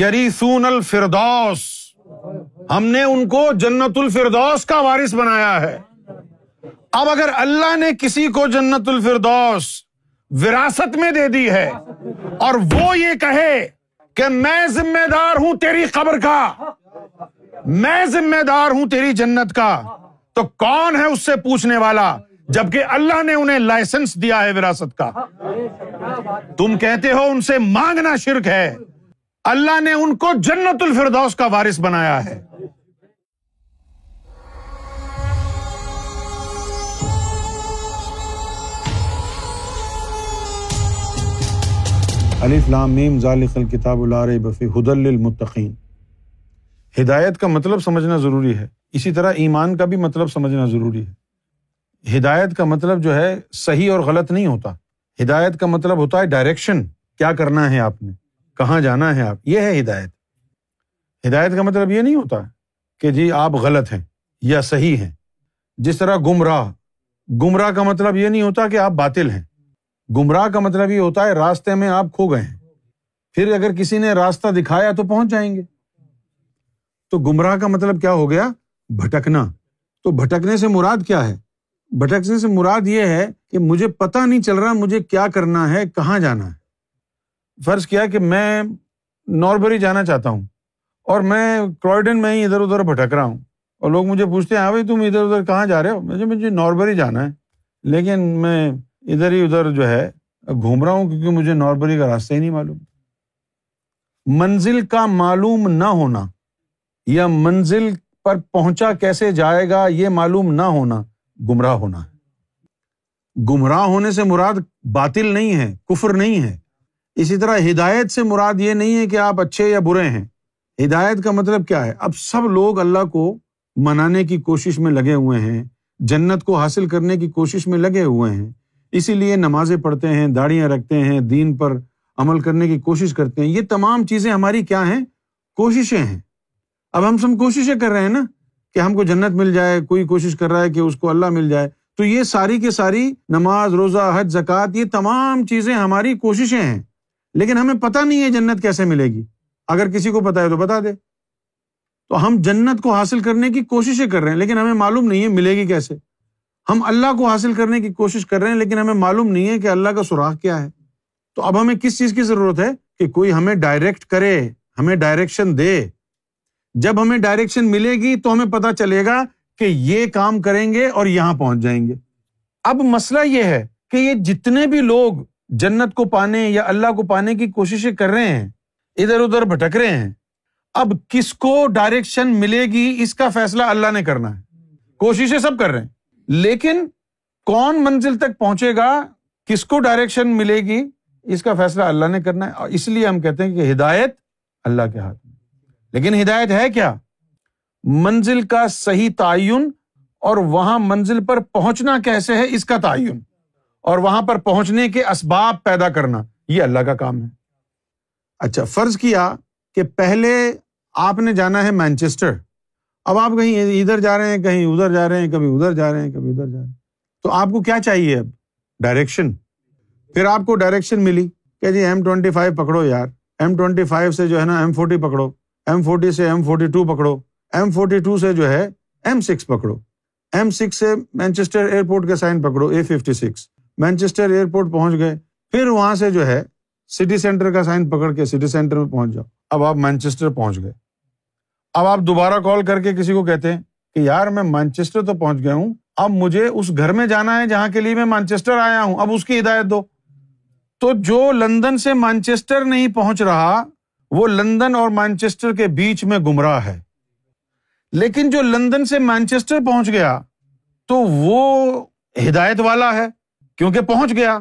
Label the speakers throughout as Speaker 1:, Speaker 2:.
Speaker 1: یری سون الفردوس۔ ہم نے ان کو جنت الفردوس کا وارث بنایا ہے۔ اب اگر اللہ نے کسی کو جنت الفردوس وراثت میں دے دی ہے اور وہ یہ کہے کہ میں ذمہ دار ہوں تیری قبر کا، میں ذمہ دار ہوں تیری جنت کا، تو کون ہے اس سے پوچھنے والا جبکہ اللہ نے انہیں لائسنس دیا ہے وراثت کا؟ تم کہتے ہو ان سے مانگنا شرک ہے۔ اللہ نے ان کو جنت الفردوس کا وارث بنایا ہے۔ علی فلام میم ذالق الکتاب الار بفی حد المتقین ہدایت کا مطلب سمجھنا ضروری ہے۔ اسی طرح ایمان کا بھی مطلب سمجھنا ضروری ہے۔ ہدایت کا مطلب جو ہے صحیح اور غلط نہیں ہوتا۔ ہدایت کا مطلب ہوتا ہے ڈائریکشن کیا کرنا ہے آپ نے؟ کہاں جانا ہے آپ؟ یہ ہے ہدایت۔ ہدایت کا مطلب یہ نہیں ہوتا کہ جی آپ غلط ہیں یا صحیح ہیں۔ جس طرح گمراہ گمراہ کا مطلب یہ نہیں ہوتا کہ آپ باطل ہیں۔ گمراہ کا مطلب یہ ہوتا ہے راستے میں آپ کھو گئے ہیں۔ پھر اگر کسی نے راستہ دکھایا تو پہنچ جائیں گے۔ تو گمراہ کا مطلب کیا ہو گیا؟ بھٹکنا۔ تو بھٹکنے سے مراد کیا ہے؟ بھٹکنے سے مراد یہ ہے کہ مجھے پتا نہیں چل رہا مجھے کیا کرنا ہے، کہاں جانا ہے۔ فرض کیا کہ میں ناربری جانا چاہتا ہوں اور میں کروئڈن میں ہی ادھر ادھر بھٹک رہا ہوں اور لوگ مجھے پوچھتے ہیں ہاں بھائی، تم ادھر ادھر کہاں جا رہے ہو؟ مجھے مجھے ناربری جانا ہے۔ لیکن میں ادھر ہی ادھر جو ہے، گھوم رہا ہوں کیونکہ مجھے ناربری کا راستہ ہی نہیں معلوم۔ منزل کا معلوم نہ ہونا یا منزل پر پہنچا کیسے جائے گا، یہ معلوم نہ ہونا، گمراہ ہونا۔ ہے گمراہ ہونے سے مراد باطل نہیں ہے، کفر نہیں ہے۔ اسی طرح ہدایت سے مراد یہ نہیں ہے کہ آپ اچھے یا برے ہیں۔ ہدایت کا مطلب کیا ہے؟ اب سب لوگ اللہ کو منانے کی کوشش میں لگے ہوئے ہیں، جنت کو حاصل کرنے کی کوشش میں لگے ہوئے ہیں۔ اسی لیے نمازیں پڑھتے ہیں داڑیاں رکھتے ہیں، دین پر عمل کرنے کی کوشش کرتے ہیں۔ یہ تمام چیزیں ہماری کیا ہیں؟ کوششیں ہیں۔ اب ہم سب کوششیں کر رہے ہیں نا کہ ہم کو جنت مل جائے، کوئی کوشش کر رہا ہے کہ اس کو اللہ مل جائے۔ تو یہ ساری کی ساری نماز، روزہ، حج زکات یہ تمام چیزیں ہماری کوششیں ہیں۔ لیکن ہمیں پتہ نہیں ہے جنت کیسے ملے گی۔ اگر کسی کو پتا ہے تو بتا دے۔ تو ہم جنت کو حاصل کرنے کی کوششیں کر رہے ہیں، لیکن ہمیں معلوم نہیں ہے ملے گی کیسے۔ ہم اللہ کو حاصل کرنے کی کوشش کر رہے ہیں، لیکن ہمیں معلوم نہیں ہے کہ اللہ کا سوراخ کیا ہے۔ تو اب ہمیں کس چیز کی ضرورت ہے؟ کہ کوئی ہمیں ڈائریکٹ کرے، ہمیں ڈائریکشن دے۔ جب ہمیں ڈائریکشن ملے گی تو ہمیں پتا چلے گا کہ یہ کام کریں گے اور یہاں پہنچ جائیں گے۔ اب مسئلہ یہ ہے کہ یہ جتنے بھی لوگ جنت کو پانے یا اللہ کو پانے کی کوششیں کر رہے ہیں، ادھر ادھر بھٹک رہے ہیں۔ اب کس کو ڈائریکشن ملے گی، اس کا فیصلہ اللہ نے کرنا ہے۔ کوششیں سب کر رہے ہیں۔ لیکن کون منزل تک پہنچے گا، کس کو ڈائریکشن ملے گی، اس کا فیصلہ اللہ نے کرنا ہے۔ اس لیے ہم کہتے ہیں کہ ہدایت اللہ کے ہاتھ میں۔ لیکن ہدایت ہے کیا؟ منزل کا صحیح تعین اور وہاں منزل پر پہنچنا کیسے ہے؟ اس کا تعین۔ اور وہاں پر پہنچنے کے اسباب پیدا کرنا، یہ اللہ کا کام ہے۔ اچھا فرض کیا کہ پہلے آپ نے جانا ہے مینچیسٹر اب آپ کہیں ادھر جا رہے ہیں، کہیں ادھر جا رہے ہیں، کبھی ادھر جا رہے ہیں، کبھی ادھر جا رہے ہیں۔ تو آپ کو کیا چاہیے اب؟ ڈائریکشن پھر آپ کو ڈائریکشن ملی کہ جی ایم ٹوینٹی فائیو پکڑو یار۔ ایم ٹوینٹی فائیو سے جو ہے نا ایم فورٹی پکڑو۔ ایم فورٹی سے ایم فورٹی ٹو پکڑو۔ ایم فورٹی ٹو سے جو ہے ایم سکس پکڑو۔ ایم سکس سے مینچیسٹر ایئرپورٹ کا سائن پکڑو A fifty six Manchester airport پہنچ گئے۔ پھر وہاں سے جو ہے سٹی سینٹر کا سائن پکڑ کے سٹی سینٹر میں پہنچ جاؤ۔ اب آپ مینچیسٹر پہنچ گئے۔ اب آپ دوبارہ کال کر کے کسی کو کہتے ہیں کہ یار میں مانچیسٹر تو پہنچ گیا ہوں، اب مجھے اس گھر میں جانا ہے جہاں کے لیے میں مانچیسٹر آیا ہوں، اب اس کی ہدایت دو۔ تو جو لندن سے مانچیسٹر نہیں پہنچ رہا، وہ لندن اور مانچیسٹر کے بیچ میں گمراہ ہے۔ لیکن جو لندن سے مانچیسٹر پہنچ گیا، تو وہ ہدایت والا ہے۔ کیونکہ پہنچ گیا۔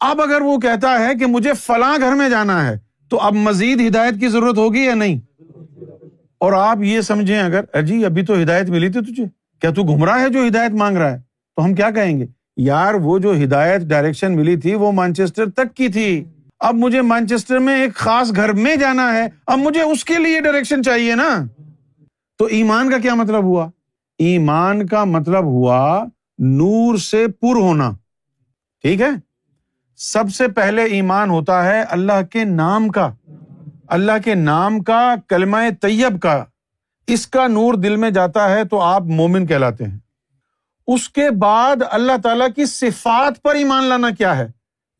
Speaker 1: اب اگر وہ کہتا ہے کہ مجھے فلاں گھر میں جانا ہے، تو اب مزید ہدایت کی ضرورت ہوگی یا نہیں؟ اور آپ یہ سمجھیں اگر اجی ابھی تو ہدایت ملی تھی تجھے۔ کیا تو گمراہ ہے جو ہدایت مانگ رہا ہے؟ تو ہم کیا کہیں گے؟ یار، وہ جو ہدایت ڈائریکشن ملی تھی، وہ مانچیسٹر تک کی تھی۔ اب مجھے مانچیسٹر میں ایک خاص گھر میں جانا ہے۔ اب مجھے اس کے لیے ڈائریکشن چاہیے نا۔ تو ایمان کا کیا مطلب ہوا؟ ایمان کا مطلب ہوا نور سے پر ہونا۔ ٹھیک ہے؟ سب سے پہلے ایمان ہوتا ہے اللہ کے نام کا، اللہ کے نام کا، کلمہ طیب کا۔ اس کا نور دل میں جاتا ہے تو آپ مومن کہلاتے ہیں۔ اس کے بعد اللہ تعالی کی صفات پر ایمان لانا کیا ہے؟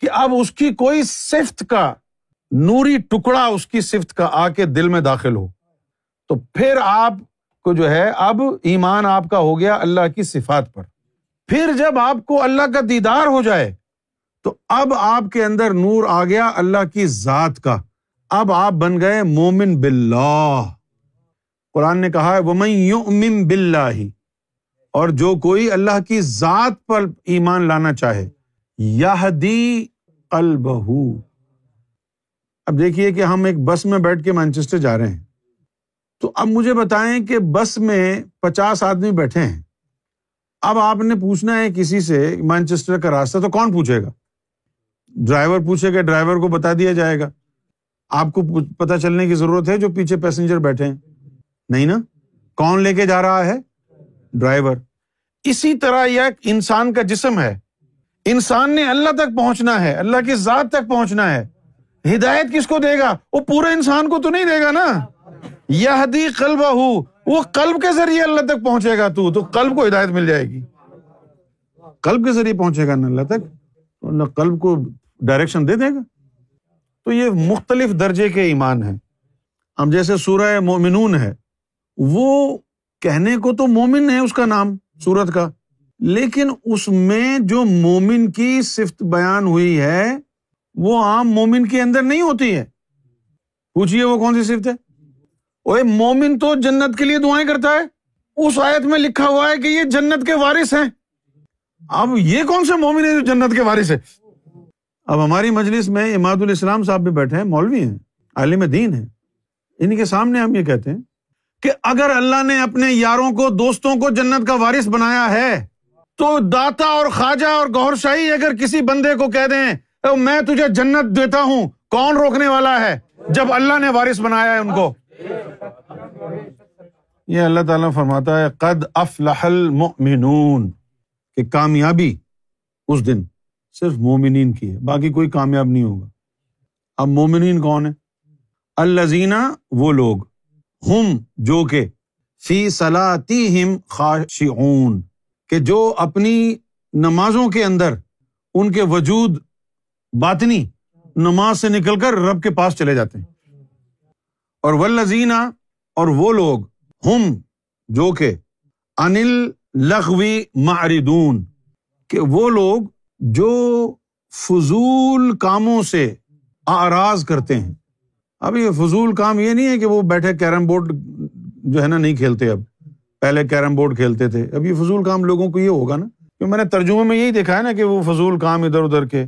Speaker 1: کہ اب اس کی کوئی صفت کا، نوری ٹکڑا اس کی صفت کا آ کے دل میں داخل ہو۔ تو پھر آپ کو جو ہے، اب ایمان آپ کا ہو گیا اللہ کی صفات پر۔ پھر جب آپ کو اللہ کا دیدار ہو جائے، تو اب آپ کے اندر نور آ گیا اللہ کی ذات کا۔ اب آپ بن گئے مومن باللہ۔ قرآن نے کہا ہے وہ یؤمن باللہ اور جو کوئی اللہ کی ذات پر ایمان لانا چاہے، یہدی قلبہ۔ اب دیکھیے کہ ہم ایک بس میں بیٹھ کے مانچسٹر جا رہے ہیں۔ تو اب مجھے بتائیں کہ بس میں پچاس آدمی بیٹھے ہیں۔ اب آپ نے پوچھنا ہے کسی سے مانچسٹر کا راستہ تو کون پوچھے گا؟ ڈرائیور پوچھے گا، ڈرائیور کو بتا دیا جائے گا۔ آپ کو پتا چلنے کی ضرورت ہے جو پیچھے پیسنجر بیٹھے ہیں۔ نہیں نا؟ کون لے کے جا رہا ہے؟ ڈرائیور۔ اسی طرح یہ انسان کا جسم ہے۔ انسان نے اللہ تک پہنچنا ہے، اللہ کی ذات تک پہنچنا ہے۔ ہدایت کس کو دے گا؟ وہ پورے انسان کو تو نہیں دے گا نا۔ یہ کلب وہ کلب کے ذریعے اللہ تک پہنچے گا تو کلب کو ہدایت مل جائے گی۔ کلب کے ذریعے پہنچے گا نا اللہ تک اللہ کلب کو ڈائریکشن دے دے گا۔ تو یہ مختلف درجے کے ایمان ہے اب جیسے سورہ مومنون ہے، وہ کہنے کو تو مومن ہے اس کا نام، سورت کا۔ لیکن اس میں جو مومن کی صفت بیان ہوئی ہے، وہ عام مومن کے اندر نہیں ہوتی ہے۔ پوچھیے وہ کون سی صفت ہے؟ وہ مومن تو جنت کے لیے دعائیں کرتا ہے۔ اس آیت میں لکھا ہوا ہے کہ یہ جنت کے وارث ہیں۔ اب یہ کون سے مومن ہے جو جنت کے وارث ہے اب ہماری مجلس میں اماد الاسلام صاحب بھی بیٹھے ہیں، مولوی ہیں، عالم دین ہے ان کے سامنے ہم یہ کہتے ہیں کہ اگر اللہ نے اپنے یاروں کو، دوستوں کو جنت کا وارث بنایا ہے، تو داتا اور خواجہ اور گور شاہی اگر کسی بندے کو کہہ دیں میں تجھے جنت دیتا ہوں، کون روکنے والا ہے جب اللہ نے وارث بنایا ہے ان کو؟ یہ اللہ تعالیٰ فرماتا ہے، قد افلح المؤمنون۔ کہ کامیابی اس دن صرف مومنین کی ہے، باقی کوئی کامیاب نہیں ہوگا۔ اب مومنین کون ہے الزینہ وہ لوگ۔ ہم، جو کہ فی صلاطیہم خاشعون۔ کہ جو اپنی نمازوں کے اندر ان کے وجود باطنی نماز سے نکل کر رب کے پاس چلے جاتے ہیں۔ اور ولزینہ اور وہ لوگ ہم جو کہ انل لغوی معردون کہ وہ لوگ جو فضول کاموں سے آراز کرتے ہیں۔ اب یہ فضول کام یہ نہیں ہے کہ وہ بیٹھے کیرم بورڈ جو ہے نا نہیں کھیلتے اب، پہلے کیرم بورڈ کھیلتے تھے۔ اب یہ فضول کام لوگوں کو یہ ہوگا نا کیوں میں نے ترجمے میں یہی دیکھا ہے نا کہ وہ فضول کام ادھر ادھر کے،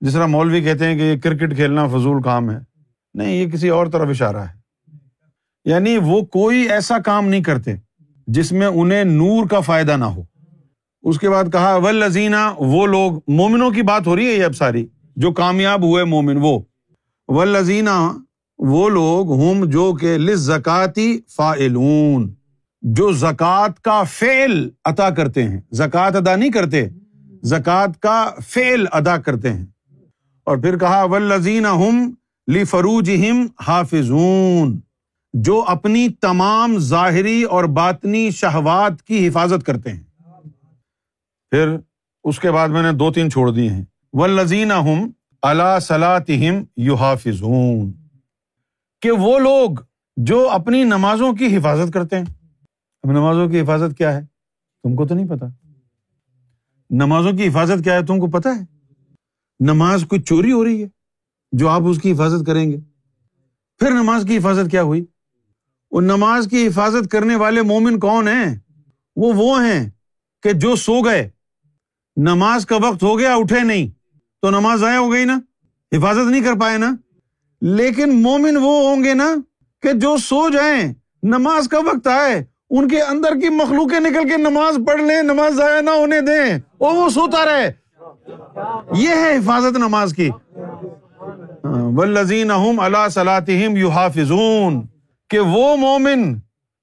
Speaker 1: جس طرح مولوی کہتے ہیں کہ یہ کرکٹ کھیلنا فضول کام ہے۔ نہیں، یہ کسی اور طرف اشارہ ہے۔ یعنی وہ کوئی ایسا کام نہیں کرتے جس میں انہیں نور کا فائدہ نہ ہو۔ اس کے بعد کہا و لذینہ وہ لوگ، مومنوں کی بات ہو رہی ہے یہ اب ساری، جو کامیاب ہوئے مومن، وہ۔ و لذینہ وہ لوگ ہم جو کہ زکاتی فائلون، جو زکوٰۃ کا فیل عطا کرتے ہیں۔ زکوٰۃ ادا نہیں کرتے، زکوٰۃ کا فیل ادا کرتے ہیں۔ اور پھر کہا و لذین ہم لی فروج ہم حافظون۔ جو اپنی تمام ظاہری اور باطنی شہوات کی حفاظت کرتے ہیں۔ پھر اس کے بعد میں نے دو تین چھوڑ دیے ہیں۔ و لذین ہم اللہ صلاحم یو حافظون کہ وہ لوگ جو اپنی نمازوں کی حفاظت کرتے ہیں۔ اب نمازوں کی حفاظت کیا ہے؟ تم کو تو نہیں پتا۔ نمازوں کی حفاظت کیا ہے؟ تم کو پتا ہے۔ نماز کوئی چوری ہو رہی ہے جو آپ اس کی حفاظت کریں گے۔ پھر نماز کی حفاظت کیا ہوئی؟ وہ نماز کی حفاظت کرنے والے مومن کون ہیں؟ وہ وہ ہیں کہ جو سو گئے۔ نماز کا وقت ہو گیا، اٹھے نہیں۔ تو نماز ضائع ہو گئی نا؟ حفاظت نہیں کر پائے نا؟ لیکن مومن وہ ہوں گے نا کہ جو سو جائیں، نماز کا وقت آئے، ان کے اندر کی مخلوقیں نکل کے نماز پڑھ لیں، نماز ضائع نہ ہونے دیں، اور وہ سوتا رہے۔ یہ ہے حفاظت نماز کی۔ ولزین اللہ صلاحم یو حافظون کہ وہ مومن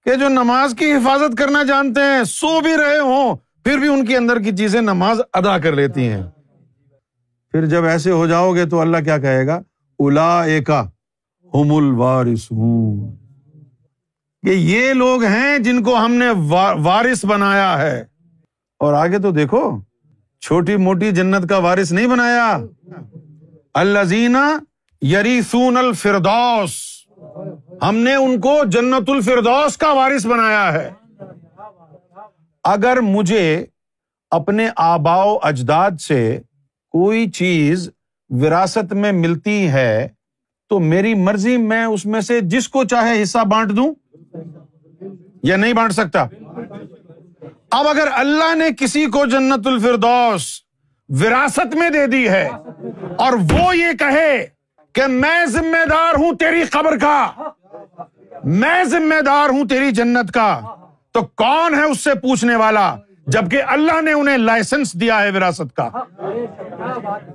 Speaker 1: کہ جو نماز کی حفاظت کرنا جانتے ہیں، سو بھی رہے ہوں، پھر بھی ان کے اندر کی چیزیں نماز ادا کر لیتی ہیں۔ پھر جب ایسے ہو جاؤ گے تو اللہ کیا کہے گا؟ الا ہم الوارثون۔ کہ یہ لوگ ہیں جن کو ہم نے وارث بنایا ہے۔ اور آگے تو دیکھو، چھوٹی موٹی جنت کا وارث نہیں بنایا۔ الزین یری سون الفردوس۔ ہم نے ان کو جنت الفردوس کا وارث بنایا ہے۔ اگر مجھے اپنے آبا و اجداد سے کوئی چیز وراثت میں ملتی ہے، تو میری مرضی میں اس میں سے جس کو چاہے حصہ بانٹ دوں۔ یا نہیں بانٹ سکتا؟ اب اگر اللہ نے کسی کو جنت الفردوس وراثت میں دے دی ہے اور وہ یہ کہے کہ میں ذمہ دار ہوں تیری قبر کا میں ذمہ دار ہوں تیری جنت کا۔ تو کون ہے اس سے پوچھنے والا؟ جبکہ اللہ نے انہیں لائسنس دیا ہے وراثت کا۔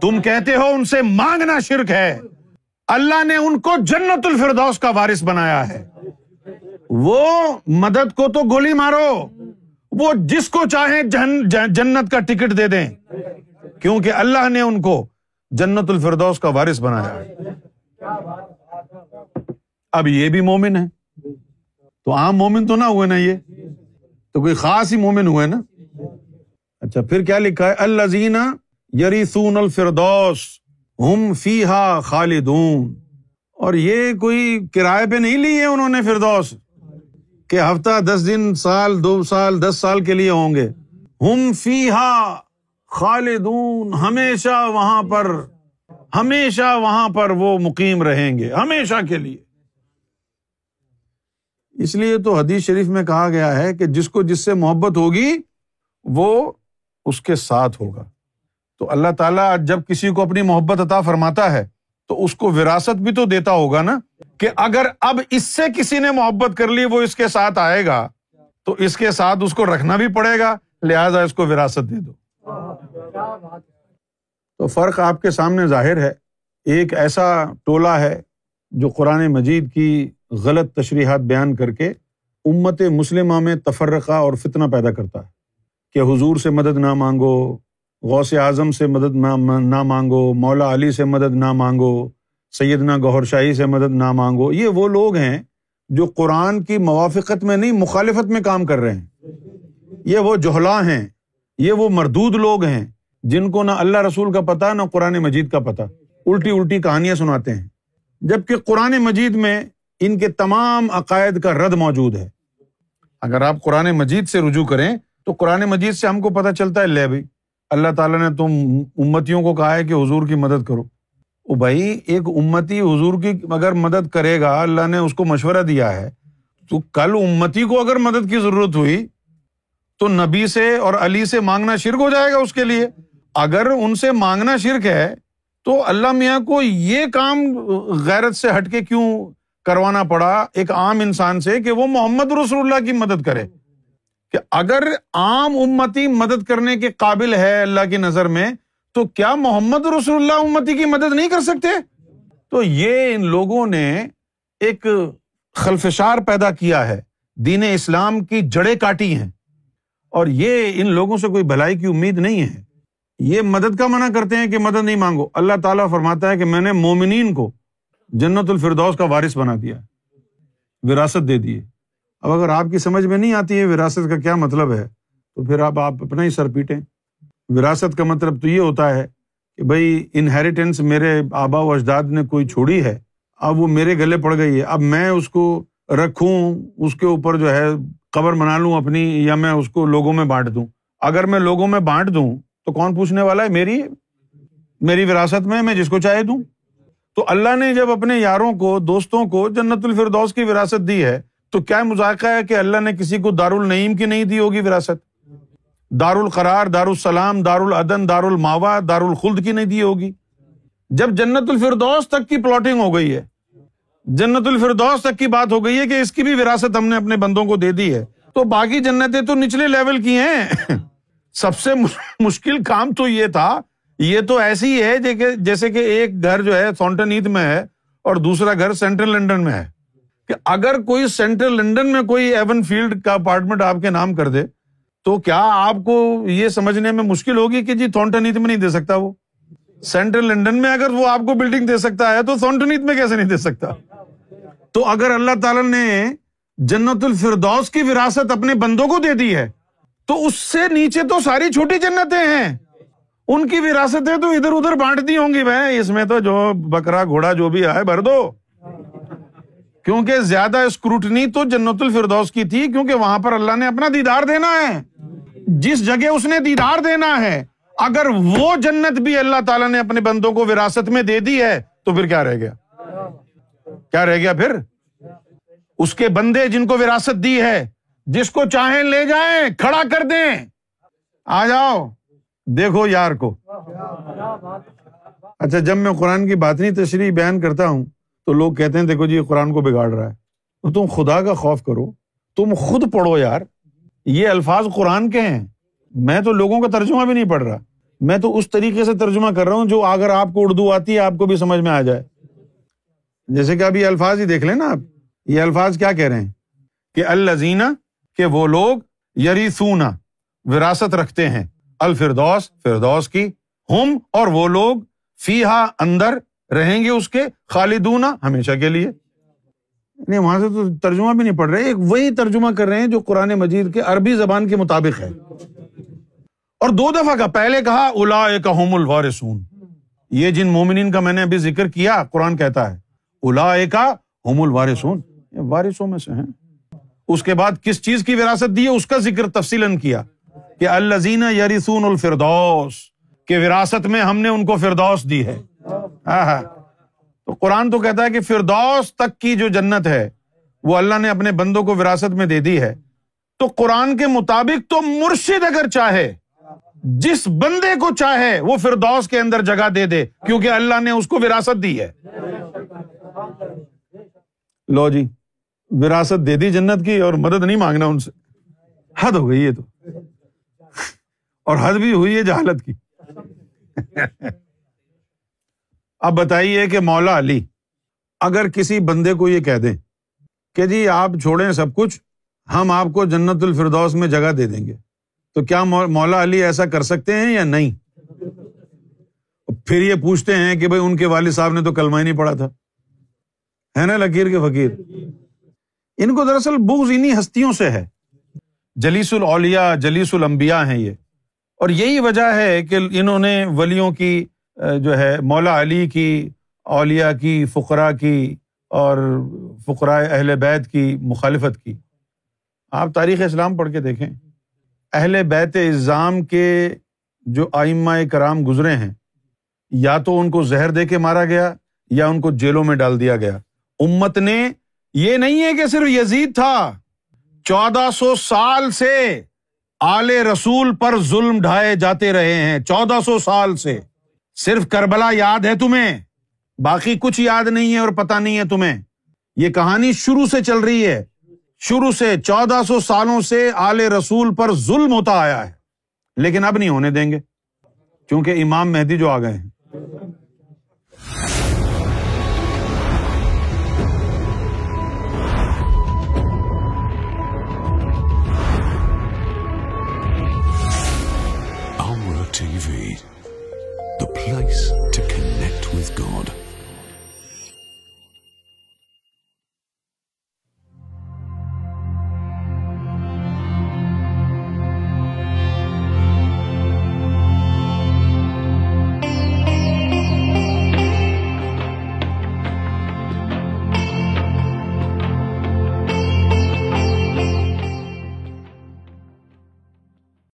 Speaker 1: تم کہتے ہو ان سے مانگنا شرک ہے۔ اللہ نے ان کو جنت الفردوس کا وارث بنایا ہے۔ وہ مدد کو تو گولی مارو۔ وہ جس کو چاہے جنت کا ٹکٹ دے دیں۔ کیونکہ اللہ نے ان کو جنت الفردوس کا وارث بنایا اب یہ بھی مومن ہے تو عام مومن تو نہ ہوئے نا یہ؟ تو کوئی خاص ہی مومن ہوئے نا؟ اچھا پھر کیا لکھا ہے؟ الزین یری الفردوس، ہم فی ہا خالدون۔ اور یہ کوئی کرائے پہ نہیں لی ہے انہوں نے فردوس؟ کہ ہفتہ دس دن، سال، دو سال، دس سال کے لیے ہوں گے۔ ہم فی ہا خالدون، ہمیشہ وہاں پر، ہمیشہ وہاں پر وہ مقیم رہیں گے، ہمیشہ کے لیے۔ اس لیے تو حدیث شریف میں کہا گیا ہے کہ جس کو جس سے محبت ہوگی، وہ اس کے ساتھ ہوگا۔ تو اللہ تعالیٰ جب کسی کو اپنی محبت عطا فرماتا ہے، تو اس کو وراثت بھی تو دیتا ہوگا نا کہ اگر اب اس سے کسی نے محبت کر لی، وہ اس کے ساتھ آئے گا، تو اس کے ساتھ اس کو رکھنا بھی پڑے گا، لہذا اس کو وراثت دے دو۔ تو فرق آپ کے سامنے ظاہر ہے۔ ایک ایسا ٹولہ ہے جو قرآن مجید کی غلط تشریحات بیان کر کے امت مسلمہ میں تفرقہ اور فتنہ پیدا کرتا ہے کہ حضور سے مدد نہ مانگو، غوث اعظم سے مدد نہ مانگو، مولا علی سے مدد نہ مانگو، سیدنا گہر شاہی سے مدد نہ مانگو، یہ وہ لوگ ہیں جو قرآن کی موافقت میں نہیں، مخالفت میں کام کر رہے ہیں۔ یہ وہ جوہلا ہیں، یہ وہ مردود لوگ ہیں جن کو نہ اللہ رسول کا پتا نہ قرآن مجید کا پتا الٹی الٹی کہانیاں سناتے ہیں۔ جبکہ قرآن مجید میں ان کے تمام عقائد کا رد موجود ہے۔ اگر آپ قرآن مجید سے رجوع کریں، تو قرآن مجید سے ہم کو پتا چلتا ہے، لے بھائی، اللہ تعالیٰ نے تم امتیوں کو کہا ہے کہ حضور کی مدد کرو۔ او بھائی، ایک امتی حضور کی اگر مدد کرے گا، اللہ نے اس کو مشورہ دیا ہے۔ تو کل امتی کو اگر مدد کی ضرورت ہوئی، تو نبی سے اور علی سے مانگنا شرک ہو جائے گا اس کے لیے۔ اگر ان سے مانگنا شرک ہے، تو اللہ میاں کو یہ کام غیرت سے ہٹ کے کیوں کروانا پڑا ایک عام انسان سے کہ وہ محمد رسول اللہ کی مدد کرے۔ کہ اگر عام امتی مدد کرنے کے قابل ہے اللہ کی نظر میں، تو کیا محمد رسول اللہ امتی کی مدد نہیں کر سکتے؟ تو یہ ان لوگوں نے ایک خلفشار پیدا کیا ہے۔ دین اسلام کی جڑیں کاٹی ہیں۔ اور یہ ان لوگوں سے کوئی بھلائی کی امید نہیں ہے۔ یہ مدد کا منع کرتے ہیں کہ مدد نہیں مانگو۔ اللہ تعالیٰ فرماتا ہے کہ میں نے مومنین کو جنت الفردوس کا وارث بنا دیا وراثت دے دیے اب اگر آپ کی سمجھ میں نہیں آتی ہے وراثت کا کیا مطلب ہے، تو پھر آپ آپ اپنا ہی سر پیٹیں۔ وراثت کا مطلب تو یہ ہوتا ہے کہ بھائی انہیریٹینس میرے آبا و اجداد نے کوئی چھوڑی ہے، اب وہ میرے گلے پڑ گئی ہے۔ اب میں اس کو رکھوں، اس کے اوپر جو ہے قبر بنا لوں اپنی، یا میں اس کو لوگوں میں بانٹ دوں۔ اگر میں لوگوں میں بانٹ دوں تو کون پوچھنے والا ہے؟ میری میری وراثت میں میں جس کو چاہے دوں۔ تو اللہ نے جب اپنے یاروں کو، دوستوں کو جنت الفردوس کی وراثت دی ہے، تو کیا مذاکرہ ہے کہ اللہ نے کسی کو دار النعیم کی نہیں دی ہوگی وراثت؟ دار القرار دار السلام دار العدن دار الماوا دار الخلد کی نہیں دی ہوگی؟ جب جنت الفردوس تک کی پلاٹنگ ہو گئی ہے، جنت الفردوس تک کی بات ہو گئی ہے کہ اس کی بھی وراثت ہم نے اپنے بندوں کو دے دی ہے، تو باقی جنتیں تو نچلے لیول کی ہیں۔ سب سے مشکل کام تو یہ تھا یہ تو ایسی ہے جیسے کہ ایک گھر جو ہے سونٹن ایتھ میں ہے اور دوسرا گھر سینٹرل لنڈن میں ہے۔ کہ اگر کوئی سینٹرل لنڈن میں کوئی ایون فیلڈ کا اپارٹمنٹ آپ کے نام کر دے، تو کیا آپ کو یہ سمجھنے میں مشکل ہوگی کہ جی تھونٹن ایتھ میں نہیں دے سکتا وہ؟ سینٹرل لنڈن میں اگر وہ آپ کو بلڈنگ دے سکتا ہے، تو سونٹن ایتھ میں کیسے نہیں دے سکتا؟ تو اگر اللہ تعالی نے جنت الفردوس کی وراثت اپنے بندوں کو دے دی ہے، تو اس سے نیچے تو ساری چھوٹی جنتیں ہیں۔ ان کی وراثتیں تو ادھر ادھر بانٹ دی ہوں گی بھائی، اس میں تو جو بکرا، گھوڑا، جو بھی آئے، بھر دو۔ کیونکہ زیادہ اسکروٹنی تو جنت الفردوس کی تھی، کیونکہ وہاں پر اللہ نے اپنا دیدار دینا ہے۔ جس جگہ اس نے دیدار دینا ہے، اگر وہ جنت بھی اللہ تعالیٰ نے اپنے بندوں کو وراثت میں دے دی ہے، تو پھر کیا رہ گیا؟ کیا رہ گیا پھر؟ اس کے بندے جن کو وراثت دی ہے، جس کو چاہیں لے جائیں، کھڑا کر دیں۔ آ جاؤ۔ دیکھو یار کو۔ اچھا جب میں قرآن کی بات نہیں تشریح بیان کرتا ہوں، تو لوگ کہتے ہیں، دیکھو جی قرآن کو بگاڑ رہا ہے۔ تو تم خدا کا خوف کرو۔ تم خود پڑھو یار۔ یہ الفاظ قرآن کے ہیں۔ میں تو لوگوں کا ترجمہ بھی نہیں پڑھ رہا۔ میں تو اس طریقے سے ترجمہ کر رہا ہوں جو اگر آپ کو اردو آتی ہے، آپ کو بھی سمجھ میں آ جائے۔ جیسے کہ اب یہ الفاظ ہی دیکھ لیں نا آپ۔ یہ الفاظ کیا کہہ رہے ہیں؟ کہ الزینہ کہ وہ لوگ یری سونا وراثت رکھتے ہیں۔ الفردوس، فردوس کی، ہم اور وہ لوگ فیحا اندر رہیں گے اس کے خالدون ہمیشہ کے لیے۔ نہیں، وہاں سے تو ترجمہ بھی نہیں پڑھ رہے وہی ترجمہ کر رہے ہیں جو قرآن مجید کے عربی زبان کے مطابق ہے۔ اور دو دفعہ کا، پہلے کہا الا ہوم الوارسون یہ جن مومنین کا میں نے ابھی ذکر کیا، قرآن کہتا ہے الا کا ہوم الوارسون وارثوں میں سے ہیں۔ اس کے بعد کس چیز کی وراثت دی ہے؟ اس کا ذکر تفصیل کیا۔ کہ الزین یریسون الفردوس کے وراثت میں ہم نے ان کو فردوس دی ہے۔ ہاں،, ہاں۔ تو قرآن تو کہتا ہے کہ فردوس تک کی جو جنت ہے، وہ اللہ نے اپنے بندوں کو وراثت میں دے دی ہے۔ تو قرآن کے مطابق تو مرشد اگر چاہے، جس بندے کو چاہے، وہ فردوس کے اندر جگہ دے دے، کیونکہ اللہ نے اس کو وراثت دی ہے۔ لو جی وراثت دے دی جنت کی اور مدد نہیں مانگنا ان سے۔ حد ہو گئی یہ تو۔ اور حد بھی ہوئی ہے جہالت کی۔ اب بتائیے کہ مولا علی، اگر کسی بندے کو یہ کہہ دیں کہ جی آپ چھوڑیں سب کچھ، ہم آپ کو جنت الفردوس میں جگہ دے دیں گے، تو کیا مولا علی ایسا کر سکتے ہیں یا نہیں؟ پھر یہ پوچھتے ہیں کہ بھائی ان کے والد صاحب نے تو کلمہ ہی نہیں پڑھا تھا۔ ہے نا لکیر کے فقیر؟ ان کو دراصل بغض انہیں ہستیوں سے ہے۔ جلیس الاولیا جلیس الانبیاء ہیں یہ۔ اور یہی وجہ ہے کہ انہوں نے ولیوں کی جو ہے، مولا علی کی اولیا کی فقرا کی اور فقرائے اہل بیت کی مخالفت کی۔ آپ تاریخ اسلام پڑھ کے دیکھیں۔ اہل بیت الزام کے جو آئمہ کرام گزرے ہیں، یا تو ان کو زہر دے کے مارا گیا، یا ان کو جیلوں میں ڈال دیا گیا۔ امت نے یہ نہیں ہے کہ صرف یزید تھا، چودہ سو سال سے آل رسول پر ظلم ڈھائے جاتے رہے ہیں۔ چودہ سو سال سے۔ صرف کربلا یاد ہے تمہیں۔ باقی کچھ یاد نہیں ہے اور پتا نہیں ہے تمہیں۔ یہ کہانی شروع سے چل رہی ہے۔ شروع سے چودہ سو سالوں سے آل رسول پر ظلم ہوتا آیا ہے۔ لیکن اب نہیں ہونے دیں گے۔ کیونکہ امام مہدی جو آ گئے ہیں۔